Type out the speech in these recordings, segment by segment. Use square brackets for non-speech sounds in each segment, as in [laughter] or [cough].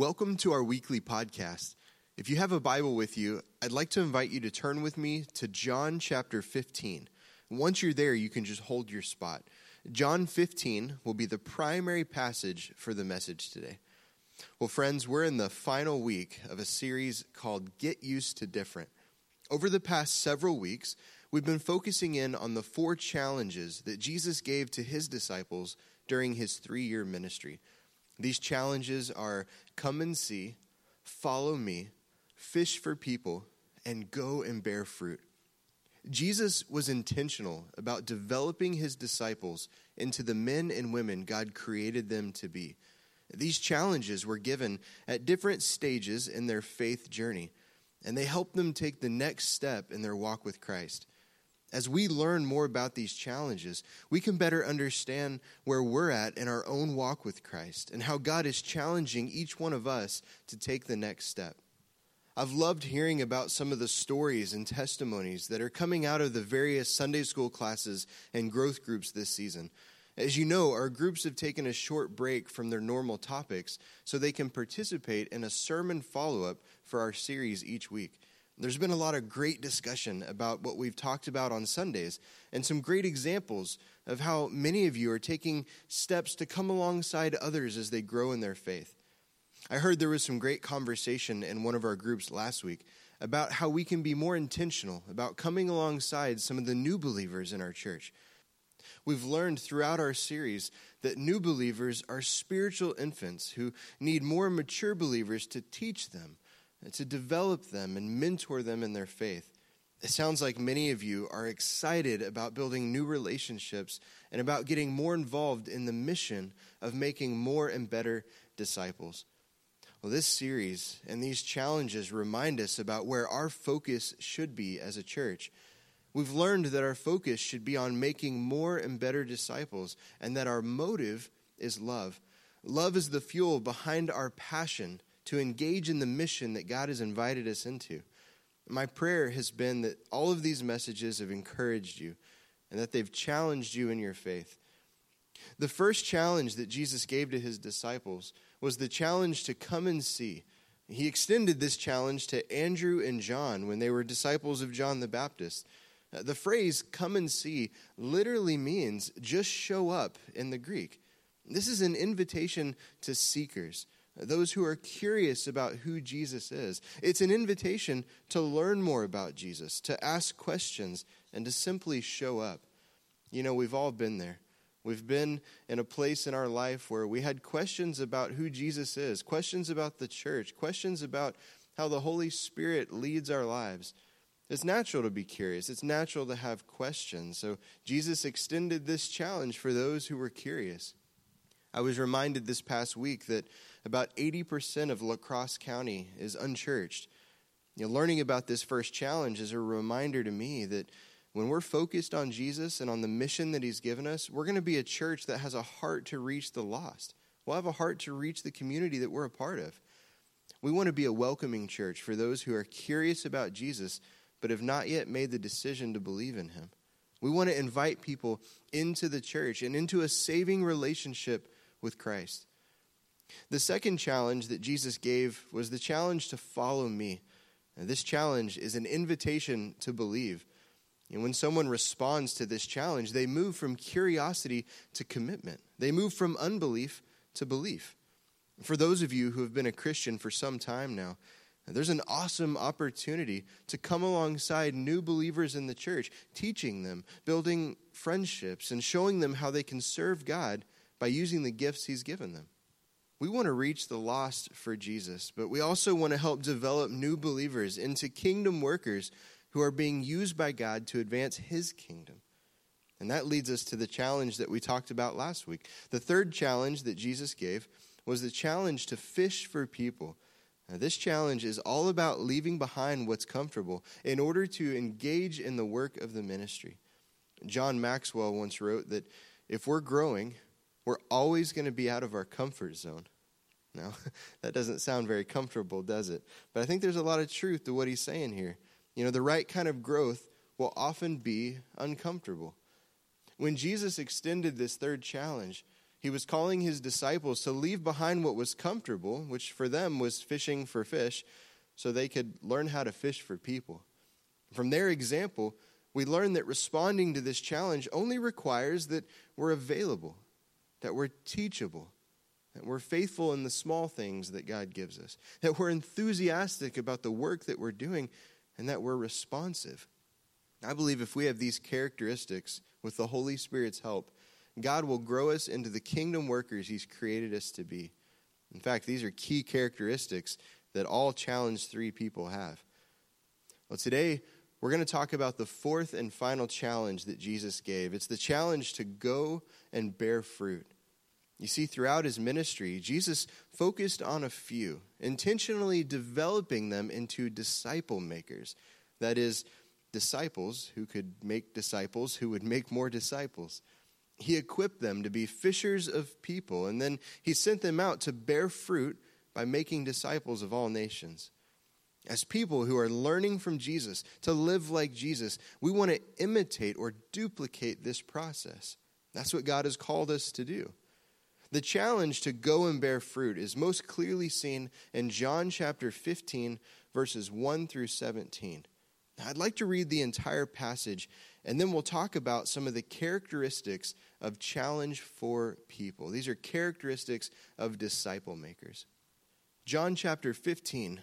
Welcome to our weekly podcast. If you have a Bible with you, I'd like to invite you to turn with me to John chapter 15. Once you're there, you can just hold your spot. John 15 will be the primary passage for the message today. Well, friends, we're in the final week of a series called Get Used to Different. Over the past several weeks, we've been focusing in on the four challenges that Jesus gave to his disciples during his three year ministry. These challenges are come and see, follow me, fish for people, and go and bear fruit. Jesus was intentional about developing his disciples into the men and women God created them to be. These challenges were given at different stages in their faith journey, and they helped them take the next step in their walk with Christ. As we learn more about these challenges, we can better understand where we're at in our own walk with Christ and how God is challenging each one of us to take the next step. I've loved hearing about some of the stories and testimonies that are coming out of the various Sunday school classes and growth groups this season. As you know, our groups have taken a short break from their normal topics so they can participate in a sermon follow up for our series each week. There's been a lot of great discussion about what we've talked about on Sundays and some great examples of how many of you are taking steps to come alongside others as they grow in their faith. I heard there was some great conversation in one of our groups last week about how we can be more intentional about coming alongside some of the new believers in our church. We've learned throughout our series that new believers are spiritual infants who need more mature believers to teach them to develop them and mentor them in their faith. It sounds like many of you are excited about building new relationships and about getting more involved in the mission of making more and better disciples. Well, this series and these challenges remind us about where our focus should be as a church. We've learned that our focus should be on making more and better disciples, and that our motive is love. Love is the fuel behind our passion to engage in the mission that God has invited us into. My prayer has been that all of these messages have encouraged you and that they've challenged you in your faith. The first challenge that Jesus gave to his disciples was the challenge to come and see. He extended this challenge to Andrew and John when they were disciples of John the Baptist. Uh, the phrase come and see literally means just show up in the Greek. This is an invitation to seekers those who are curious about who Jesus is. It's an invitation to learn more about Jesus, to ask questions, and to simply show up. You know, we've all been there. We've been in a place in our life where we had questions about who Jesus is, questions about the church, questions about how the Holy Spirit leads our lives. It's natural to be curious. It's natural to have questions. So Jesus extended this challenge for those who were curious. I was reminded this past week that about 80% of La Crosse County is unchurched. You know, learning about this first challenge is a reminder to me that when we're focused on Jesus and on the mission that He's given us, we're going to be a church that has a heart to reach the lost. We'll have a heart to reach the community that we're a part of. We want to be a welcoming church for those who are curious about Jesus but have not yet made the decision to believe in Him. We want to invite people into the church and into a saving relationship with Christ. The second challenge that Jesus gave was the challenge to follow me. Now, this challenge is an invitation to believe. And when someone responds to this challenge, they move from curiosity to commitment. They move from unbelief to belief. For those of you who have been a Christian for some time now, there's an awesome opportunity to come alongside new believers in the church, teaching them, building friendships, and showing them how they can serve God by using the gifts He's given them. We want to reach the lost for Jesus, but we also want to help develop new believers into kingdom workers who are being used by God to advance His kingdom. And that leads us to the challenge that we talked about last week. The third challenge that Jesus gave was the challenge to fish for people. Now, this challenge is all about leaving behind what's comfortable in order to engage in the work of the ministry. John Maxwell once wrote that if we're growing, we're always going to be out of our comfort zone. Now, [laughs] that doesn't sound very comfortable, does it? But I think there's a lot of truth to what he's saying here. You know, the right kind of growth will often be uncomfortable. When Jesus extended this third challenge, He was calling his disciples to leave behind what was comfortable, which for them was fishing for fish, so they could learn how to fish for people. From their example, we learn that responding to this challenge only requires that we're available, that we're teachable, that we're faithful in the small things that God gives us, that we're enthusiastic about the work that we're doing, and that we're responsive. I believe if we have these characteristics with the Holy Spirit's help, God will grow us into the kingdom workers He's created us to be. In fact, these are key characteristics that all challenge three people have. Well, today we're going to talk about the fourth and final challenge that Jesus gave. It's the challenge to go and bear fruit. You see, throughout his ministry, Jesus focused on a few, intentionally developing them into disciple makers. That is, disciples who could make disciples who would make more disciples. He equipped them to be fishers of people, and then he sent them out to bear fruit by making disciples of all nations. As people who are learning from Jesus to live like Jesus, we want to imitate or duplicate this process. That's what God has called us to do. The challenge to go and bear fruit is most clearly seen in John chapter 15, verses 1 through 17. I'd like to read the entire passage, and then we'll talk about some of the characteristics of challenge four people. These are characteristics of disciple makers. John chapter 15,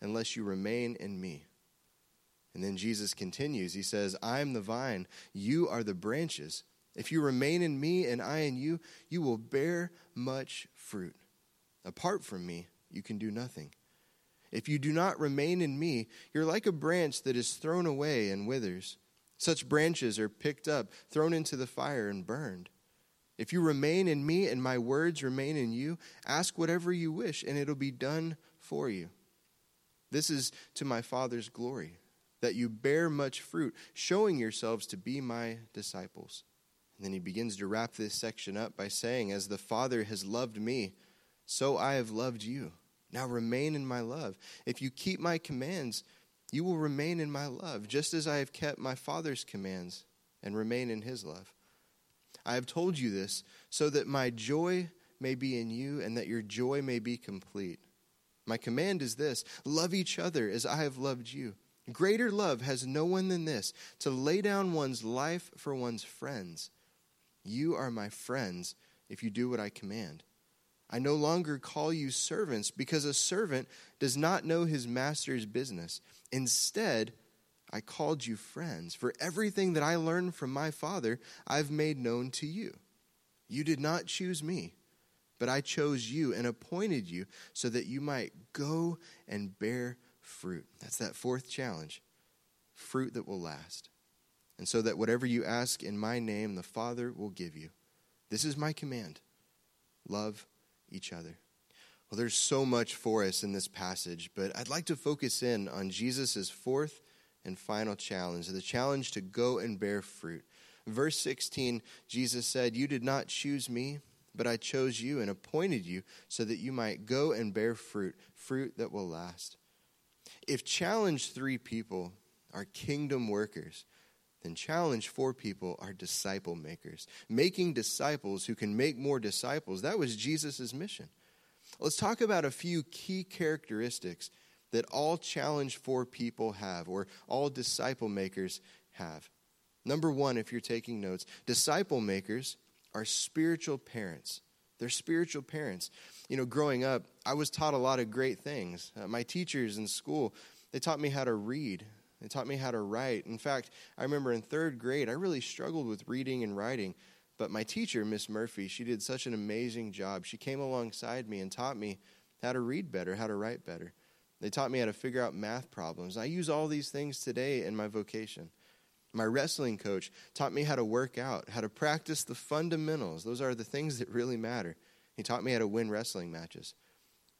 unless you remain in me. And then Jesus continues. He says, I am the vine, you are the branches. If you remain in me and I in you, you will bear much fruit. Apart from me, you can do nothing. If you do not remain in me, you're like a branch that is thrown away and withers. Such branches are picked up, thrown into the fire, and burned. If you remain in me and my words remain in you, ask whatever you wish, and it'll be done for you. This is to my Father's glory that you bear much fruit, showing yourselves to be my disciples. And then he begins to wrap this section up by saying, As the Father has loved me, so I have loved you. Now remain in my love. If you keep my commands, you will remain in my love, just as I have kept my Father's commands and remain in his love. I have told you this so that my joy may be in you and that your joy may be complete. My command is this love each other as I have loved you. Greater love has no one than this to lay down one's life for one's friends. You are my friends if you do what I command. I no longer call you servants because a servant does not know his master's business. Instead, I called you friends, for everything that I learned from my Father I've made known to you. You did not choose me, but I chose you and appointed you so that you might go and bear fruit. That's that fourth challenge fruit that will last. And so that whatever you ask in my name, the Father will give you. This is my command love each other. Well, there's so much for us in this passage, but I'd like to focus in on Jesus' fourth and final challenge the challenge to go and bear fruit. Verse 16, Jesus said, You did not choose me, but I chose you and appointed you so that you might go and bear fruit, fruit that will last if challenge three people are kingdom workers, then challenge four people are disciple makers. Making disciples who can make more disciples. That was Jesus' mission. Let's talk about a few key characteristics that all challenge four people have, or all disciple makers have. Number one, if you're taking notes, disciple makers are spiritual parents. They're spiritual parents. You know, growing up, I was taught a lot of great things. Uh, my teachers in school, they taught me how to read. They taught me how to write. In fact, I remember in third grade, I really struggled with reading and writing. But my teacher, Miss Murphy, she did such an amazing job. She came alongside me and taught me how to read better, how to write better. They taught me how to figure out math problems. I use all these things today in my vocation. My wrestling coach taught me how to work out, how to practice the fundamentals. Those are the things that really matter. He taught me how to win wrestling matches.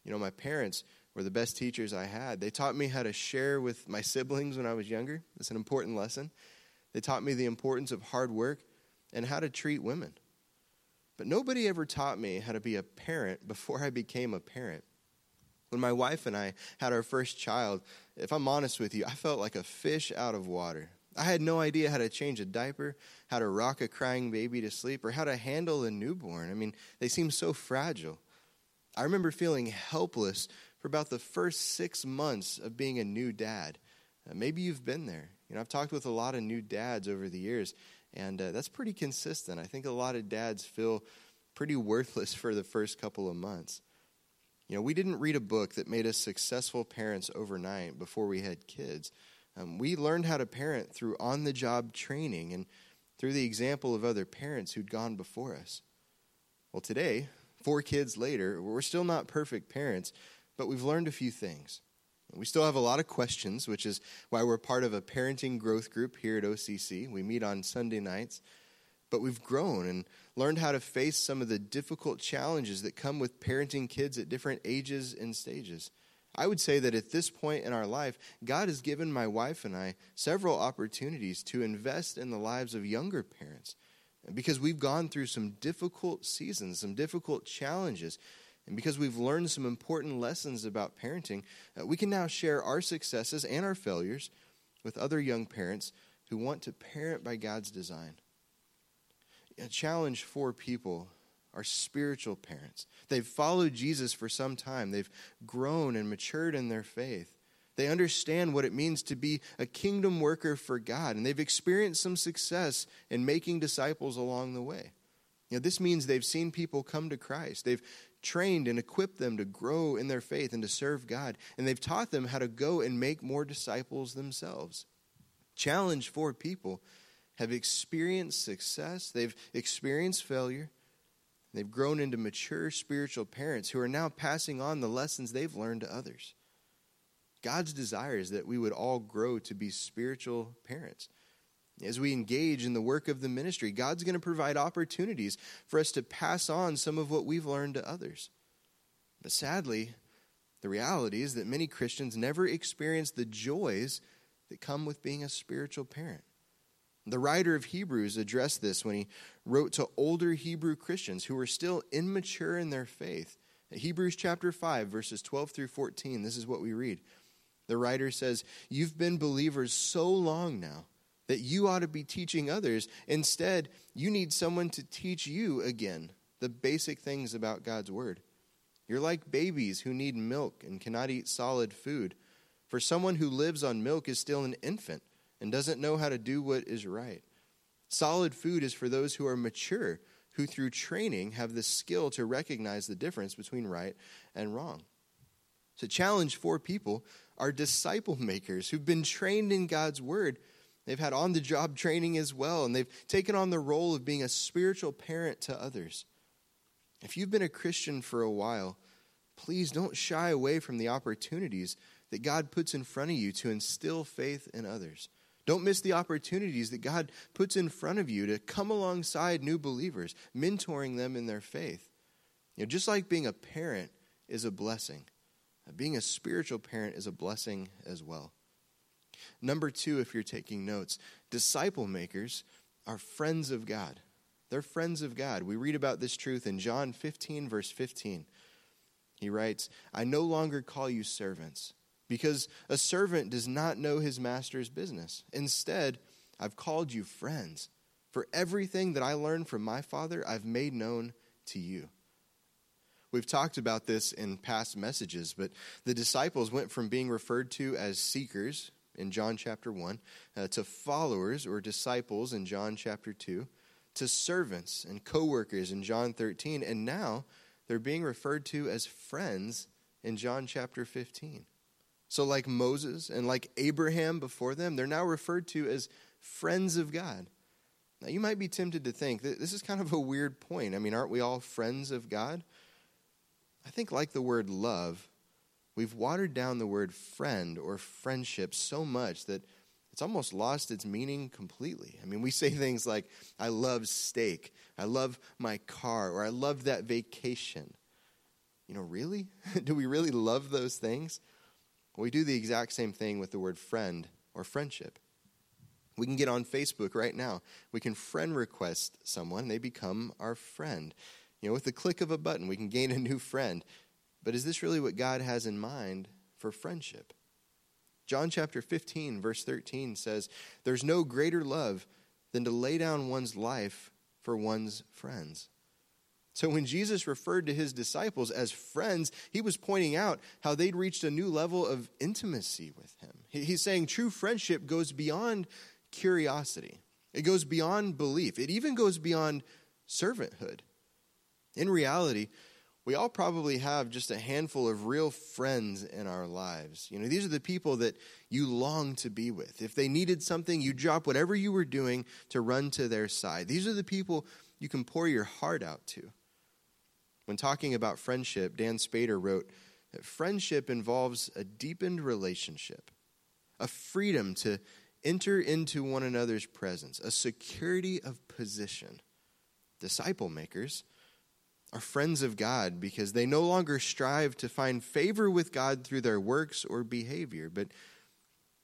You know, my parents were the best teachers I had. They taught me how to share with my siblings when I was younger. It's an important lesson. They taught me the importance of hard work and how to treat women. But nobody ever taught me how to be a parent before I became a parent. When my wife and I had our first child, if I'm honest with you, I felt like a fish out of water. I had no idea how to change a diaper, how to rock a crying baby to sleep, or how to handle a newborn. I mean, they seem so fragile. I remember feeling helpless for about the first six months of being a new dad. Uh, maybe you've been there. You know, I've talked with a lot of new dads over the years, and uh, that's pretty consistent. I think a lot of dads feel pretty worthless [laughs] for the first couple of months. You know, we didn't read a book that made us successful parents overnight before we had kids. Um, we learned how to parent through on the job training and through the example of other parents who'd gone before us. Well, today, four kids later, we're still not perfect parents, but we've learned a few things. We still have a lot of questions, which is why we're part of a parenting growth group here at OCC. We meet on Sunday nights, but we've grown and learned how to face some of the difficult challenges that come with parenting kids at different ages and stages. I would say that at this point in our life, God has given my wife and I several opportunities to invest in the lives of younger parents because we've gone through some difficult seasons, some difficult challenges. And because we've learned some important lessons about parenting, uh, we can now share our successes and our failures with other young parents who want to parent by God's design. A challenge four people are spiritual parents. They've followed Jesus for some time, they've grown and matured in their faith. They understand what it means to be a kingdom worker for God, and they've experienced some success in making disciples along the way. You know, this means they've seen people come to Christ. They've trained and equipped them to grow in their faith and to serve God, and they've taught them how to go and make more disciples themselves. Challenge four people have experienced success, they've experienced failure, They've grown into mature spiritual parents who are now passing on the lessons they've learned to others. God's desire is that we would all grow to be spiritual parents. As we engage in the work of the ministry, God's going to provide opportunities for us to pass on some of what we've learned to others. But sadly, the reality is that many Christians never experience the joys that come with being a spiritual parent. The writer of Hebrews addressed this when he wrote to older Hebrew Christians who were still immature in their faith. Hebrews chapter 5, verses 12 through 14, this is what we read. The writer says, You've been believers so long now that you ought to be teaching others. Instead, you need someone to teach you again the basic things about God's Word. You're like babies who need milk and cannot eat solid food. For someone who lives on milk is still an infant and doesn't know how to do what is right. Solid food is for those who are mature, who through training have the skill to recognize the difference between right and wrong. So, challenge four people are disciple makers who've been trained in God's word. They've had on the job training as well, and they've taken on the role of being a spiritual parent to others. If you've been a Christian for a while, please don't shy away from the opportunities that God puts in front of you to instill faith in others. Don't miss the opportunities that God puts in front of you to come alongside new believers, mentoring them in their faith. You know, just like being a parent is a blessing, being a spiritual parent is a blessing as well. Number two, if you're taking notes, disciple makers are friends of God. They're friends of God. We read about this truth in John 15, verse 15. He writes, I no longer call you servants because a servant does not know his master's business. Instead, I've called you friends, for everything that I learned from my Father, I've made known to you. We've talked about this in past messages, but the disciples went from being referred to as seekers in John chapter 1 uh, to followers or disciples in John chapter 2 to servants and co workers in John 13, and now they're being referred to as friends in John chapter 15. So, like Moses and like Abraham before them, they're now referred to as friends of God. Now, you might be tempted to think that this is kind of a weird point. I mean, aren't we all friends of God? I think, like the word love, we've watered down the word friend or friendship so much that it's almost lost its meaning completely. I mean, we say [laughs] things like, I love steak, I love my car, or I love that vacation. You know, really? [laughs] do we really love those things? We do the exact same thing with the word friend or friendship. We can get on Facebook right now. We can friend request someone, they become our friend. You know, with the click of a button, we can gain a new friend. But is this really what God has in mind for friendship? John chapter 15, verse 13 says, There's no greater love than to lay down one's life for one's friends. So when Jesus referred to his disciples as friends, he was pointing out how they'd reached a new level of intimacy with him. He's saying true friendship goes beyond curiosity, it goes beyond belief, it even goes beyond servanthood. In reality, we all probably have just a handful of real friends in our lives. You know, these are the people that you long to be with. If they needed something, you drop whatever you were doing to run to their side. These are the people you can pour your heart out to. When talking about friendship, Dann Spader wrote that friendship involves a deepened relationship, a freedom to enter into one another's presence, a security of position. Disciple makers are friends of God because they no longer strive to find favor with God through their works or behavior, but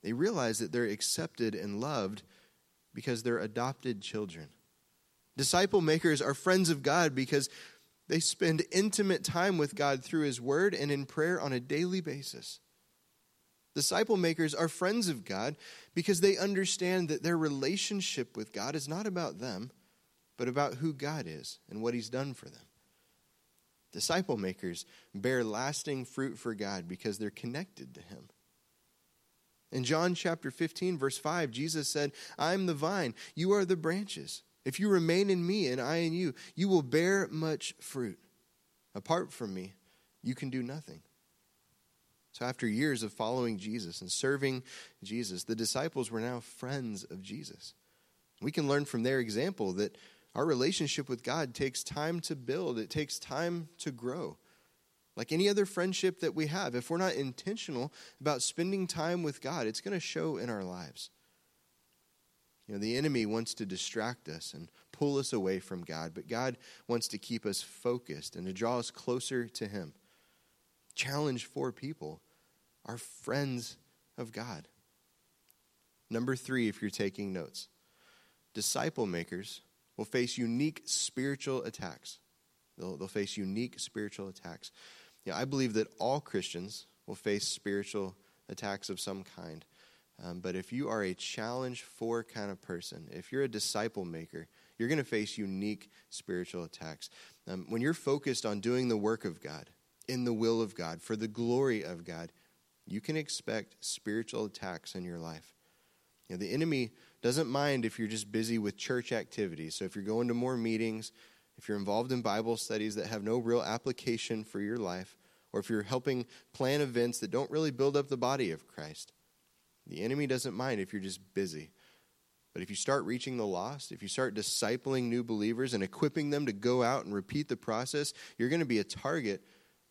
they realize that they're accepted and loved because they're adopted children. Disciple makers are friends of God because they spend intimate time with God through His Word and in prayer on a daily basis. Disciple makers are friends of God because they understand that their relationship with God is not about them, but about who God is and what He's done for them. Disciple makers bear lasting fruit for God because they're connected to Him. In John chapter 15, verse 5, Jesus said, I am the vine, you are the branches. If you remain in me and I in you, you will bear much fruit. Apart from me, you can do nothing. So, after years of following Jesus and serving Jesus, the disciples were now friends of Jesus. We can learn from their example that our relationship with God takes time to build, it takes time to grow. Like any other friendship that we have, if we're not intentional about spending time with God, it's going to show in our lives. You know, the enemy wants to distract us and pull us away from God, but God wants to keep us focused and to draw us closer to Him. Challenge four people are friends of God. Number three, if you're taking notes, disciple makers will face unique spiritual attacks. They'll, they'll face unique spiritual attacks. Yeah, I believe that all Christians will face spiritual attacks of some kind. Um, but if you are a challenge four kind of person, if you're a disciple maker, you're going to face unique spiritual attacks. Um, when you're focused on doing the work of God, in the will of God, for the glory of God, you can expect spiritual attacks in your life. You know, the enemy doesn't mind if you're just busy with church activities. So if you're going to more meetings, if you're involved in Bible studies that have no real application for your life, or if you're helping plan events that don't really build up the body of Christ, the enemy doesn't mind if you're just busy. But if you start reaching the lost, if you start discipling new believers and equipping them to go out and repeat the process, you're going to be a target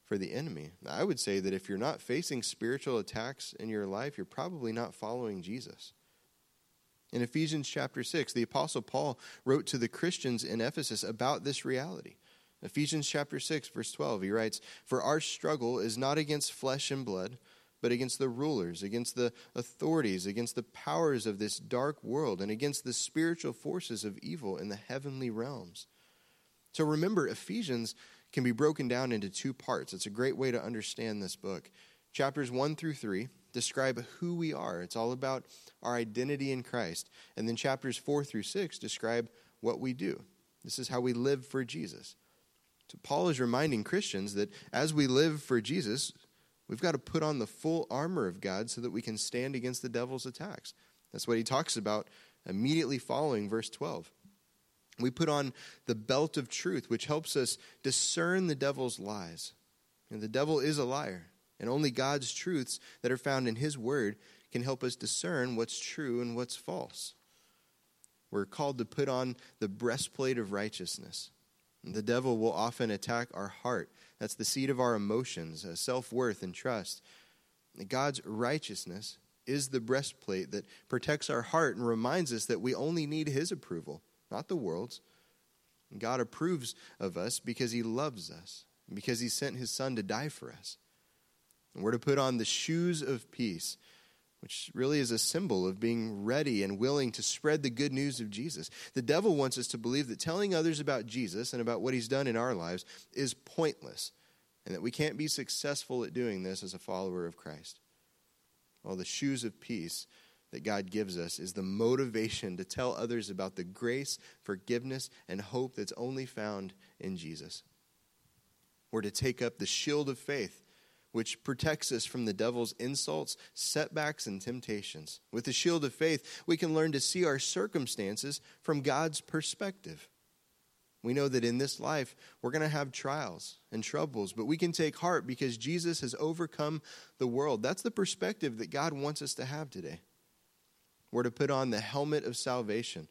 for the enemy. I would say that if you're not facing spiritual attacks in your life, you're probably not following Jesus. In Ephesians chapter 6, the Apostle Paul wrote to the Christians in Ephesus about this reality. Ephesians chapter 6, verse 12, he writes, For our struggle is not against flesh and blood, but against the rulers, against the authorities, against the powers of this dark world, and against the spiritual forces of evil in the heavenly realms. So remember, Ephesians can be broken down into two parts. It's a great way to understand this book. Chapters 1 through 3 describe who we are. It's all about our identity in Christ. And then chapters 4 through 6 describe what we do. This is how we live for Jesus. So Paul is reminding Christians that as we live for Jesus, we've got to put on the full armor of God so that we can stand against the devil's attacks. That's what he talks about immediately following verse 12. We put on the belt of truth, which helps us discern the devil's lies. And the devil is a liar. And only God's truths that are found in His Word can help us discern what's true and what's false. We're called to put on the breastplate of righteousness. The devil will often attack our heart. That's the seat of our emotions, uh, self worth, and trust. God's righteousness is the breastplate that protects our heart and reminds us that we only need His approval, not the world's. God approves of us because He loves us, because He sent His Son to die for us. And we're to put on the shoes of peace, which really is a symbol of being ready and willing to spread the good news of Jesus. The devil wants us to believe that telling others about Jesus and about what He's done in our lives is pointless, and that we can't be successful at doing this as a follower of Christ. Well, the shoes of peace that God gives us is the motivation to tell others about the grace, forgiveness, and hope that's only found in Jesus. We're to take up the shield of faith, which protects us from the devil's insults, setbacks, and temptations. With the shield of faith, we can learn to see our circumstances from God's perspective. We know that in this life, we're going to have trials and troubles, but we can take heart because Jesus has overcome the world. That's the perspective that God wants us to have today. We're to put on the helmet of salvation.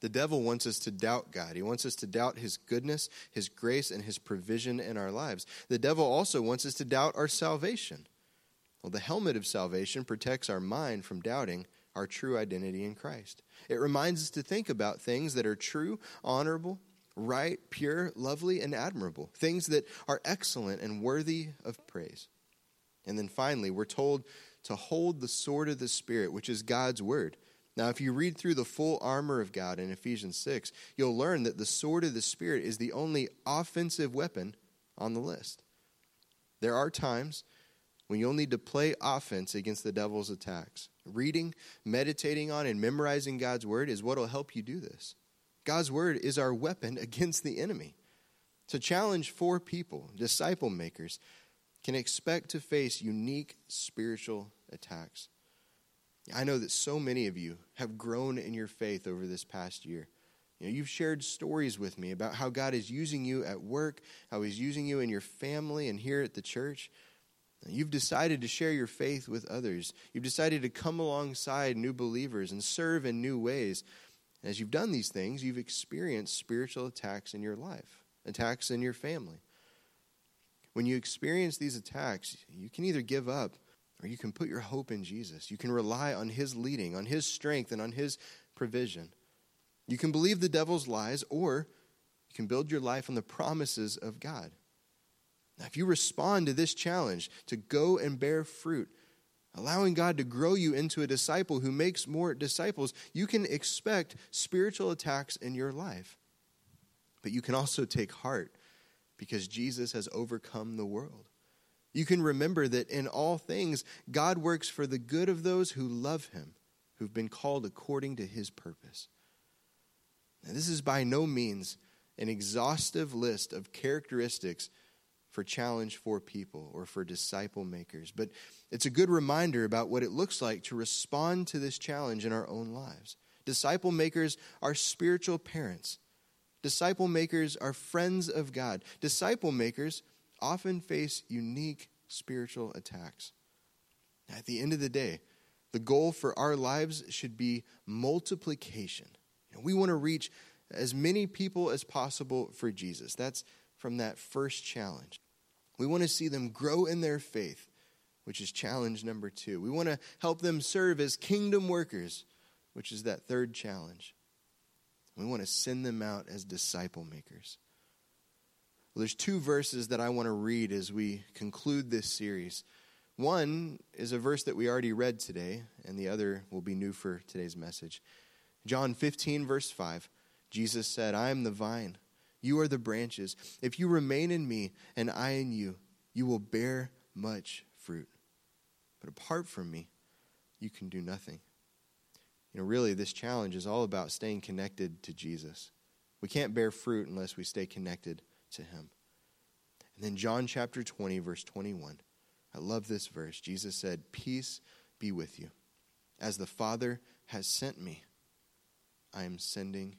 The devil wants us to doubt God. He wants us to doubt his goodness, his grace, and his provision in our lives. The devil also wants us to doubt our salvation. Well, the helmet of salvation protects our mind from doubting our true identity in Christ. It reminds us to think about things that are true, honorable, right, pure, lovely, and admirable, things that are excellent and worthy of praise. And then finally, we're told to hold the sword of the Spirit, which is God's word. Now, if you read through the full armor of God in Ephesians 6, you'll learn that the sword of the Spirit is the only offensive weapon on the list. There are times when you'll need to play offense against the devil's attacks. Reading, meditating on, and memorizing God's word is what will help you do this. God's word is our weapon [laughs] against the enemy. To challenge four people, disciple makers, can expect to face unique spiritual attacks. I know that so many of you have grown in your faith over this past year. You know, you've shared stories with me about how God is using you at work, how He's using you in your family and here at the church. You've decided to share your faith with others. You've decided to come alongside new believers and serve in new ways. As you've done these things, you've experienced spiritual attacks in your life, attacks in your family. When you experience these attacks, you can either give up or you can put your hope in Jesus. You can rely on His leading, on His strength, and on His provision. You can believe the devil's lies, or you can build your life on the promises of God. Now, if you respond to this challenge to go and bear fruit, allowing God to grow you into a disciple who makes more disciples, you can expect spiritual attacks in your life. But you can also take heart because Jesus has overcome the world. You can remember that in all things, God works for the good of those who love him, who've been called according to his purpose. Now, this is by no means an exhaustive list of characteristics for challenge four people or for disciple makers. But it's a good reminder about what it looks like to respond to this challenge in our own lives. Disciple makers are spiritual parents. Disciple makers are friends of God. Disciple makers often face unique spiritual attacks. At the end of the day, the goal for our lives should be multiplication. we want to reach as many people as possible for Jesus. That's from that first challenge. We want to see them grow in their faith, which is challenge number two. We want to help them serve as kingdom workers, which is that third challenge. We want to send them out as disciple makers. Well, there's two verses that I want to read as we conclude this series. One is a verse that we already read today, and the other will be new for today's message. John 15, verse 5, Jesus said, I am the vine you are the branches. If you remain in me and I in you, you will bear much fruit. But apart from me, you can do nothing. You know, really, this challenge is all about staying connected to Jesus. We can't bear fruit unless we stay connected to him. And then, John chapter 20, verse 21. I love this verse. Jesus said, Peace be with you. As the Father has sent me, I am sending.